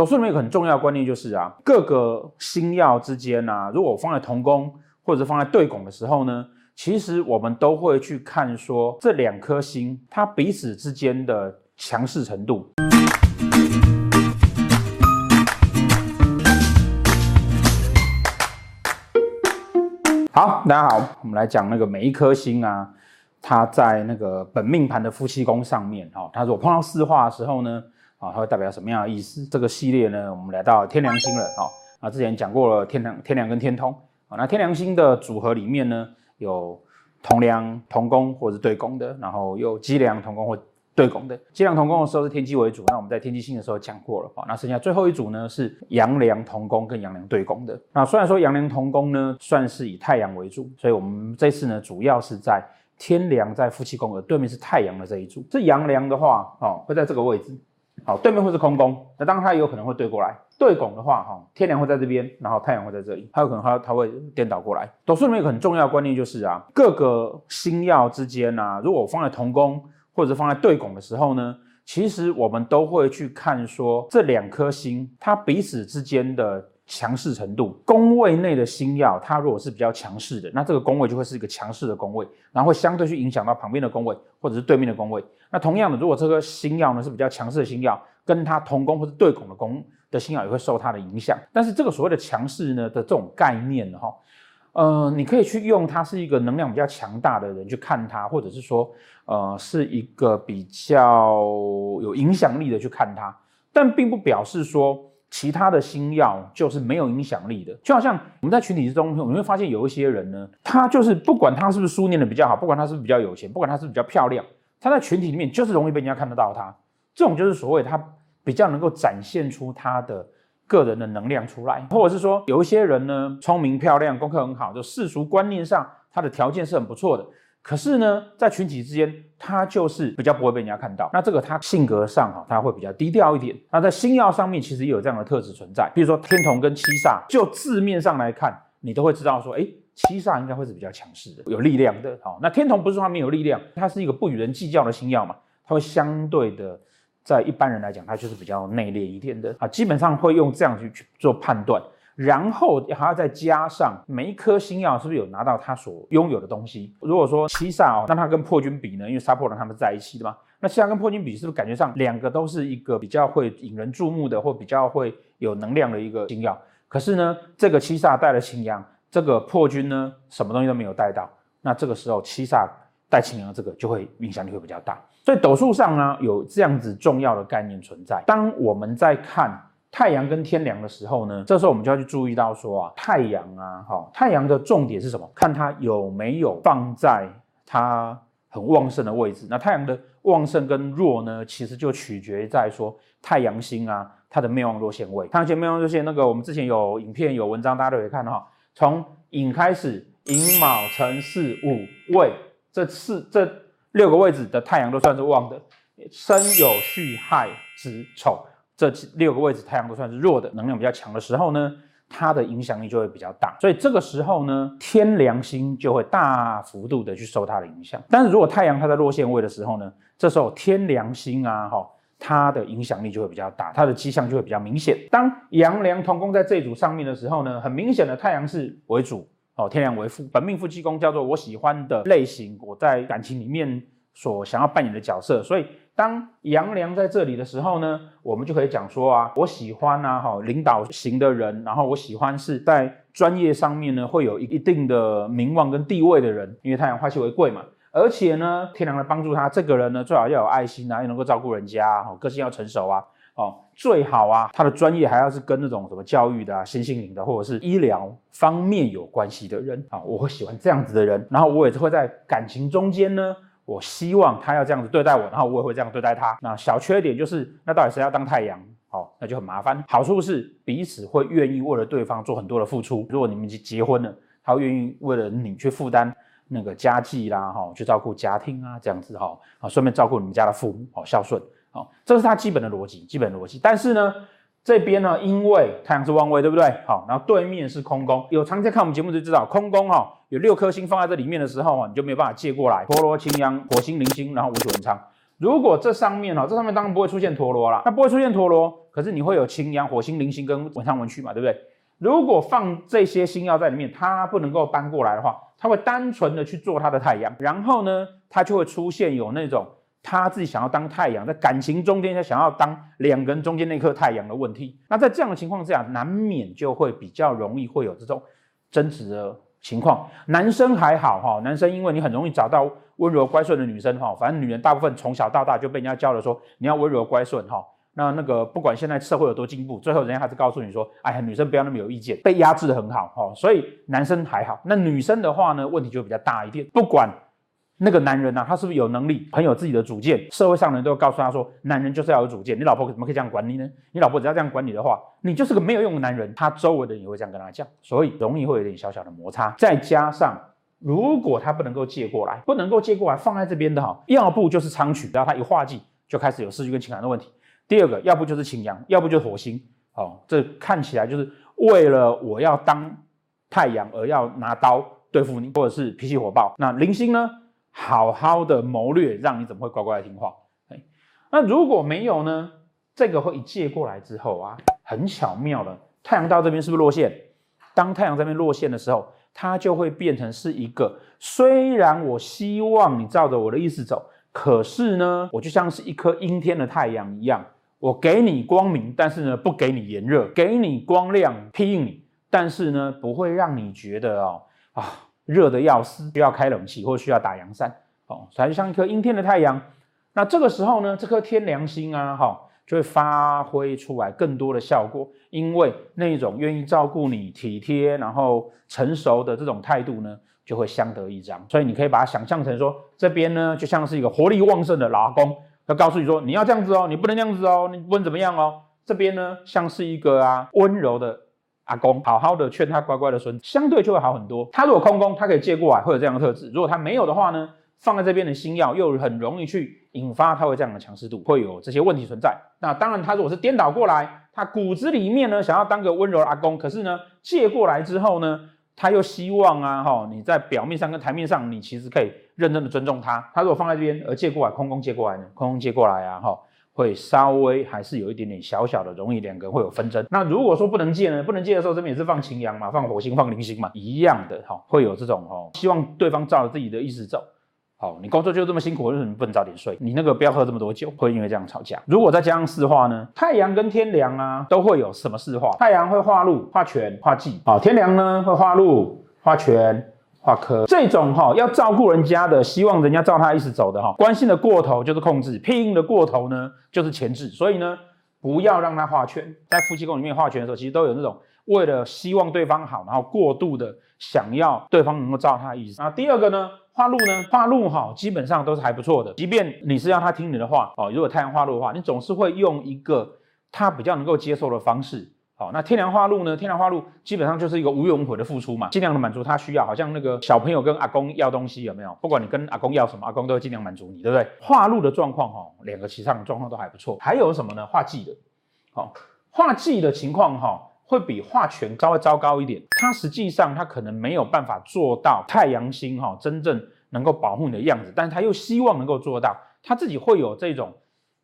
斗数里面有个很重要的观念就是啊，各个星曜之间啊，如果放在同宫或者放在对宫的时候呢，其实我们都会去看说这两颗星它彼此之间的强势程度。好，大家好，我们来讲那个每一颗星啊，它在那个本命盘的夫妻宫上面，哈，它如果碰到四化的时候呢，啊，它会代表什么样的意思？这个系列呢，我们来到天梁星了，啊，啊，之前讲过了天梁、天梁跟天通，啊，那天梁星的组合里面呢，有同梁同宫或者是对宫的，然后有机梁同宫或对宫的。机梁同宫的时候是天机为主，那我们在天机星的时候讲过了，啊，那剩下最后一组呢是阳梁同宫跟阳梁对宫的。那虽然说阳梁同宫呢算是以太阳为主，所以我们这次呢主要是在天梁在夫妻宫，而对面是太阳的这一组。这阳梁的话，哦，会在这个位置。好，对面会是空宫，那当然它也有可能会对过来。对拱的话，哈，天梁会在这边，然后太阳会在这里，它有可能它它会颠倒过来。斗数里面有个很重要的观念就是啊，各个星耀之间啊，如果我放在同宫或者放在对拱的时候呢，其实我们都会去看说这两颗星它彼此之间的。强势程度，宫位内的星曜，它如果是比较强势的，那这个宫位就会是一个强势的宫位，然后会相对去影响到旁边的宫位或者是对面的宫位。那同样的，如果这个星曜呢是比较强势的星曜，跟它同宫或者对拱的宫的星曜也会受它的影响。但是这个所谓的强势呢的这种概念哈，呃，你可以去用它是一个能量比较强大的人去看它，或者是说，呃，是一个比较有影响力的去看它，但并不表示说。其他的星曜就是没有影响力的，就好像我们在群体之中，我们会发现有一些人呢，他就是不管他是不是书念的比较好，不管他是不是比较有钱，不管他是不是比较漂亮，他在群体里面就是容易被人家看得到他。这种就是所谓他比较能够展现出他的个人的能量出来，或者是说有一些人呢，聪明漂亮，功课很好，就世俗观念上他的条件是很不错的。可是呢，在群体之间，他就是比较不会被人家看到。那这个他性格上哈，他会比较低调一点。那在星曜上面，其实也有这样的特质存在。比如说天同跟七煞，就字面上来看，你都会知道说，哎，七煞应该会是比较强势的，有力量的。好，那天同不是说他没有力量，它是一个不与人计较的星曜嘛，它会相对的，在一般人来讲，它就是比较内敛一点的啊。基本上会用这样去去做判断。然后还要再加上每一颗星曜是不是有拿到他所拥有的东西？如果说七煞哦，那它跟破军比呢？因为杀破狼他们在一起的嘛。那七煞跟破军比，是不是感觉上两个都是一个比较会引人注目的，或比较会有能量的一个星曜？可是呢，这个七煞带了擎羊，这个破军呢，什么东西都没有带到。那这个时候七煞带擎羊，这个就会影响力会比较大。所以斗数上呢，有这样子重要的概念存在。当我们在看。太阳跟天梁的时候呢，这时候我们就要去注意到说啊，太阳啊，哈，太阳的重点是什么？看它有没有放在它很旺盛的位置。那太阳的旺盛跟弱呢，其实就取决在说太阳星啊，它的灭旺落陷位。太阳星灭旺落陷那个，我们之前有影片有文章，大家都可以看哈。从寅开始，寅卯辰巳午未这四这六个位置的太阳都算是旺的，申酉戌亥子丑。这六个位置，太阳都算是弱的，能量比较强的时候呢，它的影响力就会比较大。所以这个时候呢，天梁星就会大幅度的去受它的影响。但是如果太阳它在落陷位的时候呢，这时候天梁星啊，哈，它的影响力就会比较大，它的迹象就会比较明显。当阳梁同宫在这一组上面的时候呢，很明显的太阳是为主，哦，天梁为辅，本命夫妻宫叫做我喜欢的类型，我在感情里面所想要扮演的角色，所以。当阳梁在这里的时候呢，我们就可以讲说啊，我喜欢啊，哈，领导型的人，然后我喜欢是在专业上面呢会有一一定的名望跟地位的人，因为太阳化气为贵嘛，而且呢，天梁来帮助他，这个人呢最好要有爱心啊，又能够照顾人家，哈，个性要成熟啊，哦，最好啊，他的专业还要是跟那种什么教育的啊、新兴灵的或者是医疗方面有关系的人啊，我会喜欢这样子的人，然后我也是会在感情中间呢。我希望他要这样子对待我，然后我也会这样对待他。那小缺点就是，那到底谁要当太阳？好，那就很麻烦。好处是彼此会愿意为了对方做很多的付出。如果你们已经结婚了，他会愿意为了你去负担那个家计啦，哈，去照顾家庭啊，这样子哈，啊，顺便照顾你们家的父母，好孝顺，好，这是他基本的逻辑，基本逻辑。但是呢，这边呢，因为太阳是旺位，对不对？好，然后对面是空宫，有常在看我们节目就知道，空宫哈。有六颗星放在这里面的时候啊，你就没有办法借过来。陀螺、擎羊、火星、铃星，然后武曲文昌。如果这上面哈，这上面当然不会出现陀螺啦，那不会出现陀螺，可是你会有擎羊、火星、铃星跟文昌、文曲嘛，对不对？如果放这些星曜在里面，它不能够搬过来的话，它会单纯的去做它的太阳，然后呢，它就会出现有那种他自己想要当太阳，在感情中间他想要当两个人中间那颗太阳的问题。那在这样的情况之下，难免就会比较容易会有这种争执的情况。男生还好哈，男生因为你很容易找到温柔乖顺的女生哈，反正女人大部分从小到大就被人家教了说你要温柔乖顺哈。那那个不管现在社会有多进步，最后人家还是告诉你说，哎呀，女生不要那么有意见，被压制的很好哈。所以男生还好，那女生的话呢，问题就比较大一点。不管那个男人呐、啊，他是不是有能力，很有自己的主见，社会上人都告诉他说，男人就是要有主见。你老婆怎么可以这样管你呢？你老婆只要这样管你的话，你就是个没有用的男人。他周围的人也会这样跟他讲，所以容易会有点小小的摩擦。再加上如果他不能够借过来，不能够借过来放在这边的哈，要不就是昌曲，然后他一化忌就开始有世局跟情感的问题。第二个，要不就是擎羊，要不就是火星，哦，这看起来就是为了我要当太阳而要拿刀对付你，或者是脾气火爆。那零星呢，好好的谋略，让你怎么会乖乖的听话？哎，那如果没有呢？这个会一借过来之后啊，很巧妙的，太阳到这边是不是落线？当太阳这边落线的时候，它就会变成是一个，虽然我希望你照着我的意思走，可是呢，我就像是一颗阴天的太阳一样。我给你光明，但是呢，不给你炎热；给你光亮，庇应你，但是呢，不会让你觉得哦啊热得要死，需要开冷气或需要打阳伞哦，所以像一颗阴天的太阳。那这个时候呢，这颗天梁星啊，哈、哦，就会发挥出来更多的效果，因为那种愿意照顾你、体贴，然后成熟的这种态度呢，就会相得益彰。所以你可以把它想象成说，这边呢，就像是一个活力旺盛的老公。要告诉你说，你要这样子哦，你不能这样子哦，你不能怎么样哦。这边呢，像是一个啊温柔的阿公，好好的劝他乖乖的孙子，相对就会好很多。他如果空宫，他可以借过来，会有这样的特质。如果他没有的话呢，放在这边的星曜又很容易去引发他会这样的强势度，会有这些问题存在。那当然，他如果是颠倒过来，他骨子里面呢想要当个温柔的阿公，可是呢借过来之后呢，他又希望啊哈，你在表面上跟台面上，你其实可以。认真的尊重他，他如果放在这边而借过来，空空借过来呢？空空借过来啊，哈，会稍微还是有一点点小小的容易两个人会有纷争。那如果说不能借呢？不能借的时候，这边也是放擎羊嘛，放火星，放铃星嘛，一样的哈，会有这种哦，希望对方照着自己的意思走。好，你工作就这么辛苦，为什么不能早点睡？你那个不要喝这么多酒，会因为这样吵架。如果再加上四化呢？太阳跟天梁啊，都会有什么四化？太阳会化禄、化权、化忌。好，天梁呢会化禄、化权。化科这种哈要照顾人家的，希望人家照他意思走的哈，关心的过头就是控制，拼的过头呢就是钳制，所以呢不要让他化权。在夫妻宫里面化权的时候，其实都有那种为了希望对方好，然后过度的想要对方能够照他意思。那第二个呢，化禄呢，化禄哈基本上都是还不错的，即便你是要他听你的话哦，如果太阳化禄的话，你总是会用一个他比较能够接受的方式。好，那天梁化禄呢？天梁化禄基本上就是一个无怨无悔的付出嘛，尽量的满足他需要，好像那个小朋友跟阿公要东西有没有？不管你跟阿公要什么，阿公都会尽量满足你，对不对？化禄的状况哈，两个其上的状况都还不错。还有什么呢？化忌的，好，化忌的情况哈，会比化权稍微糟糕一点。它实际上它可能没有办法做到太阳星哈真正能够保护你的样子，但是他又希望能够做到，他自己会有这种。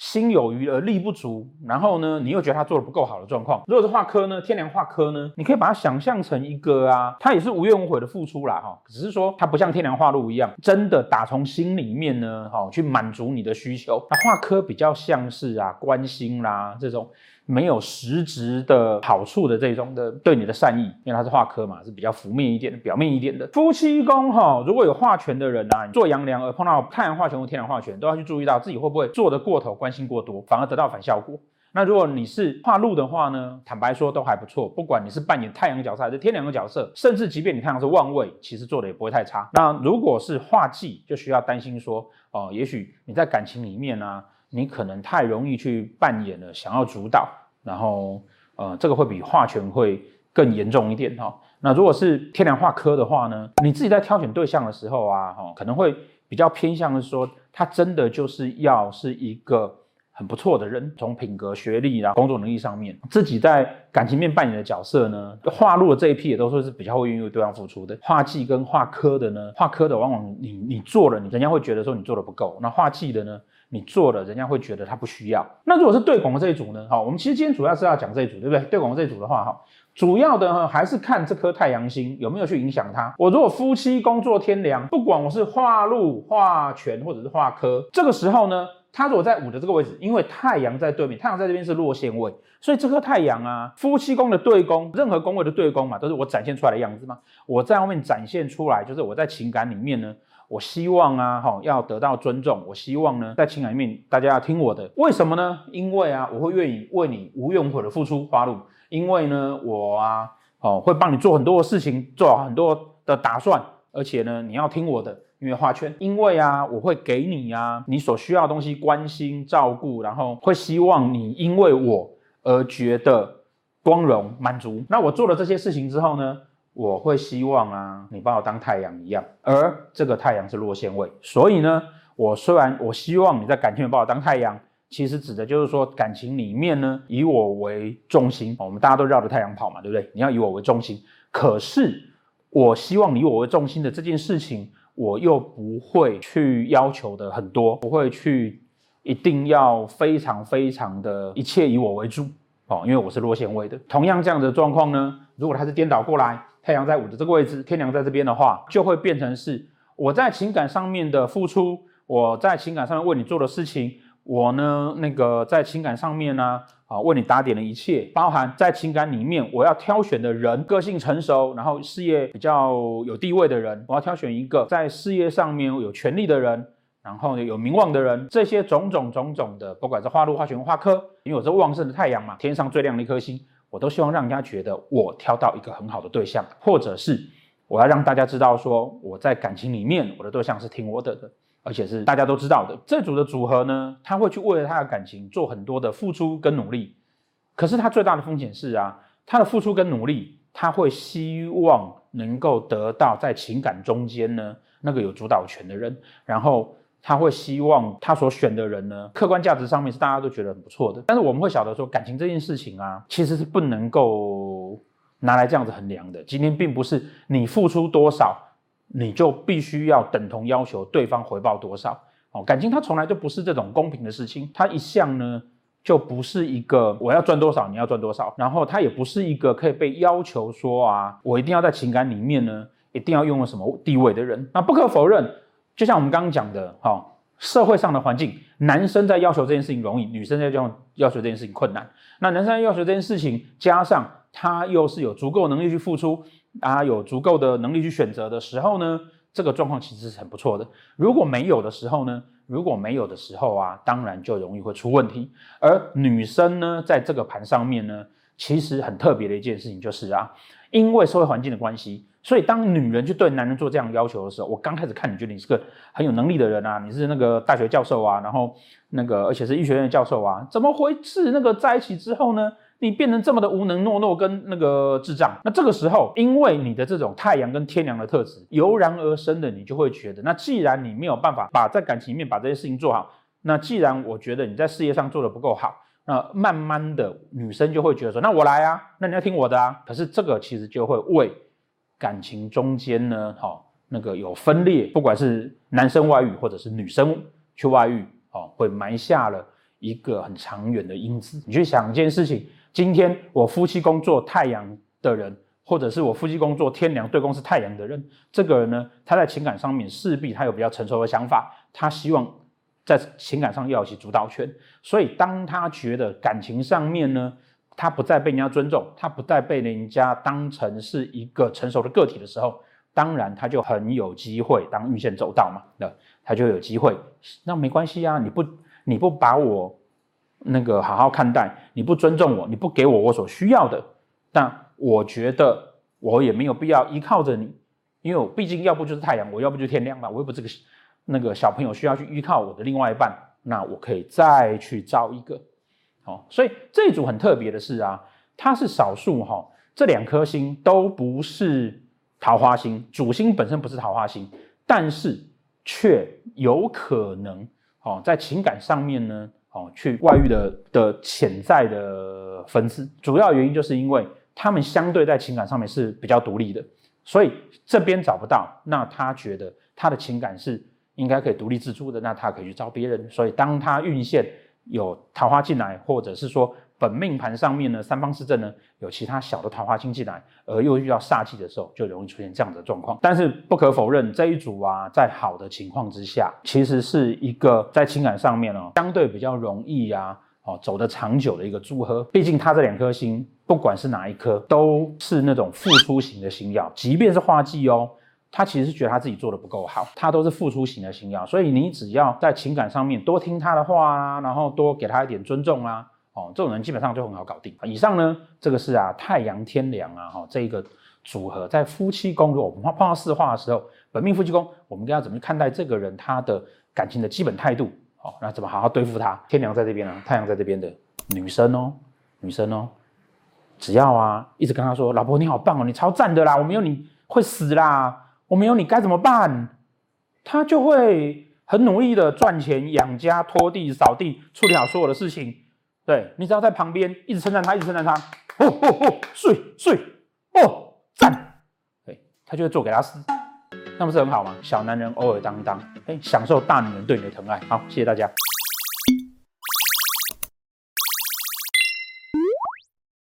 心有余而力不足，然后呢，你又觉得他做的不够好的状况。如果是化科呢，天梁化科呢，你可以把它想象成一个啊，他也是无怨无悔的付出啦，哈，只是说他不像天梁化禄一样，真的打从心里面呢，哈，去满足你的需求。那化科比较像是啊，关心啦这种。没有实质的好处的这种的对你的善意，因为它是化科嘛，是比较浮面一点的、表面一点的。夫妻宫哈，如果有化权的人啊，做阳梁而碰到太阳化权或天梁化权，都要去注意到自己会不会做得过头、关心过多，反而得到反效果。那如果你是化禄的话呢，坦白说都还不错。不管你是扮演太阳角色还是天梁的角色，甚至即便你太阳是旺位，其实做的也不会太差。那如果是化忌，就需要担心说，哦、也许你在感情里面呢、啊，你可能太容易去扮演了想要主导。然后，呃，这个会比化权会更严重一点哈。那如果是天然化科的话呢，你自己在挑选对象的时候啊，哈，可能会比较偏向的说，他真的就是要是一个很不错的人，从品格、学历啊、工作能力上面，自己在感情面扮演的角色呢，化禄的这一批也都说是比较会愿意为对方付出的。画技跟画科的呢，画科的往往你你做了，你人家会觉得说你做的不够。那画技的呢？你做了，人家会觉得他不需要。那如果是对拱的这一组呢？好，我们其实今天主要是要讲这一组，对不对？对宫这一组的话，哈，主要的呢还是看这颗太阳星有没有去影响它。我如果夫妻宫坐天梁，不管我是化禄、化权或者是化科，这个时候呢，它如果在五的这个位置，因为太阳在对面，太阳在这边是落陷位，所以这颗太阳啊，夫妻宫的对宫，任何宫位的对宫嘛，都是我展现出来的样子嘛。我在外面展现出来，就是我在情感里面呢。我希望啊，哈，要得到尊重。我希望呢，在情感里面，大家要听我的。为什么呢？因为啊，我会愿意为你无怨无悔的付出花路。因为呢，我啊，哦，会帮你做很多的事情，做好很多的打算。而且呢，你要听我的，因为花圈。因为啊，我会给你啊，你所需要的东西，关心照顾，然后会希望你因为我而觉得光荣满足。那我做了这些事情之后呢？我会希望啊，你把我当太阳一样，而这个太阳是落线位，所以呢，我虽然我希望你在感情里把我当太阳，其实指的就是说感情里面呢，以我为中心，我们大家都绕着太阳跑嘛，对不对？你要以我为中心，可是我希望你以我为中心的这件事情，我又不会去要求的很多，不会去一定要非常非常的一切以我为主哦，因为我是落线位的。同样这样的状况呢，如果它是颠倒过来。太阳在五的这个位置，天梁在这边的话，就会变成是我在情感上面的付出，我在情感上面为你做的事情，我呢那个在情感上面呢啊为你打点的一切，包含在情感里面我要挑选的人，个性成熟，然后事业比较有地位的人，我要挑选一个在事业上面有权力的人，然后有名望的人，这些种种种种的，不管是化禄、化权、化科，因为我是旺盛的太阳嘛，天上最亮的一颗星。我都希望让人家觉得我挑到一个很好的对象，或者是我要让大家知道说我在感情里面我的对象是听我的的，而且是大家都知道的。这组的组合呢，他会去为了他的感情做很多的付出跟努力，可是他最大的风险是啊，他的付出跟努力，他会希望能够得到在情感中间呢那个有主导权的人，然后。他会希望他所选的人呢，客观价值上面是大家都觉得很不错的。但是我们会晓得说，感情这件事情啊，其实是不能够拿来这样子衡量的。今天并不是你付出多少，你就必须要等同要求对方回报多少。哦，感情它从来就不是这种公平的事情，它一向呢就不是一个我要赚多少你要赚多少，然后它也不是一个可以被要求说啊，我一定要在情感里面呢一定要拥有什么地位的人。那不可否认。就像我们刚刚讲的，哈，社会上的环境，男生在要求这件事情容易，女生在要要求这件事情困难。那男生要求这件事情，加上他又是有足够能力去付出，啊，有足够的能力去选择的时候呢，这个状况其实是很不错的。如果没有的时候呢，如果没有的时候啊，当然就容易会出问题。而女生呢，在这个盘上面呢，其实很特别的一件事情就是啊，因为社会环境的关系。所以，当女人去对男人做这样要求的时候，我刚开始看，你觉得你是个很有能力的人啊，你是那个大学教授啊，然后那个而且是医学院的教授啊，怎么回事？那个在一起之后呢，你变成这么的无能、懦弱跟那个智障？那这个时候，因为你的这种太阳跟天梁的特质油然而生的，你就会觉得，那既然你没有办法把在感情里面把这些事情做好，那既然我觉得你在事业上做得不够好，那慢慢的女生就会觉得说，那我来啊，那你要听我的啊。可是这个其实就会为感情中间呢，好，那个有分裂，不管是男生外遇或者是女生去外遇，哦，会埋下了一个很长远的因子。你去想一件事情，今天我夫妻宫坐太阳的人，或者是我夫妻宫坐天梁对宫是太阳的人，这个人呢，他在情感上面势必他有比较成熟的想法，他希望在情感上要有其主导权，所以当他觉得感情上面呢，他不再被人家尊重，他不再被人家当成是一个成熟的个体的时候，当然他就很有机会当运线走到嘛，那他就有机会。那没关系啊，你不你不把我那个好好看待，你不尊重我，你不给我我所需要的，但我觉得我也没有必要依靠着你，因为我毕竟要不就是太阳，我要不就天亮嘛，我又不是个那个小朋友需要去依靠我的另外一半，那我可以再去招一个。哦，所以这一组很特别的是啊，它是少数哈，这两颗星都不是桃花星，主星本身不是桃花星，但是却有可能哦，在情感上面呢，哦，去外遇的的潜在的分子，主要原因就是因为他们相对在情感上面是比较独立的，所以这边找不到，那他觉得他的情感是。应该可以独立自主的，那他可以去找别人。所以当他运线有桃花进来，或者是说本命盘上面呢，三方四正呢有其他小的桃花星进来，而又遇到煞气的时候，就容易出现这样的状况。但是不可否认，这一组啊，在好的情况之下，其实是一个在情感上面哦，相对比较容易啊，哦走得长久的一个组合。毕竟他这两颗星，不管是哪一颗，都是那种付出型的星曜，即便是化忌哦。他其实是觉得他自己做的不够好，他都是付出型的星曜，所以你只要在情感上面多听他的话啊，然后多给他一点尊重啊，哦，这种人基本上就很好搞定。以上呢，这个是啊太阳天梁啊，哈，这一个组合在夫妻宫，如果我们碰到四化的时候，本命夫妻宫，我们该要怎么去看待这个人他的感情的基本态度？哦，那怎么好好对付他？天梁在这边啊，太阳在这边的女生哦，女生哦，只要啊一直跟他说，老婆你好棒哦，你超赞的啦，我没有你会死啦。我没有你该怎么办？他就会很努力的赚钱、养家、拖地、扫地，处理好所有的事情。对，你只要在旁边一直称赞他，一直称赞他，哦哦哦，睡睡，哦赞，对，他就会做给他吃，那不是很好吗？小男人偶尔当当，哎，享受大女人对你的疼爱。好，谢谢大家。